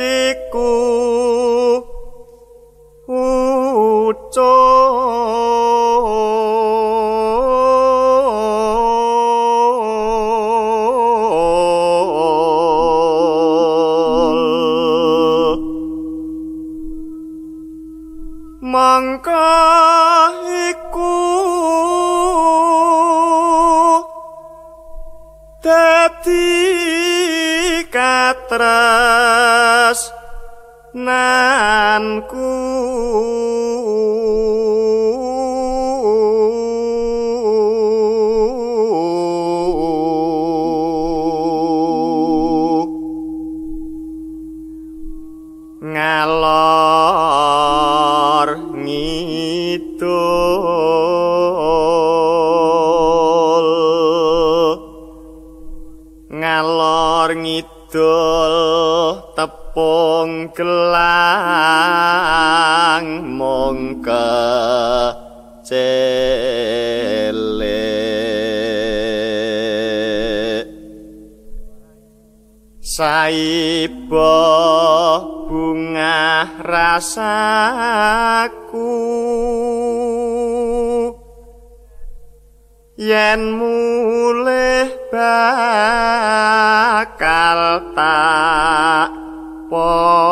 kasihku ucol mangka iku dadi katrang nanku ngalah ngalor ngidul tepung gelang mung kecele saibo bunga rasaku yen mulih bakal tak pondok.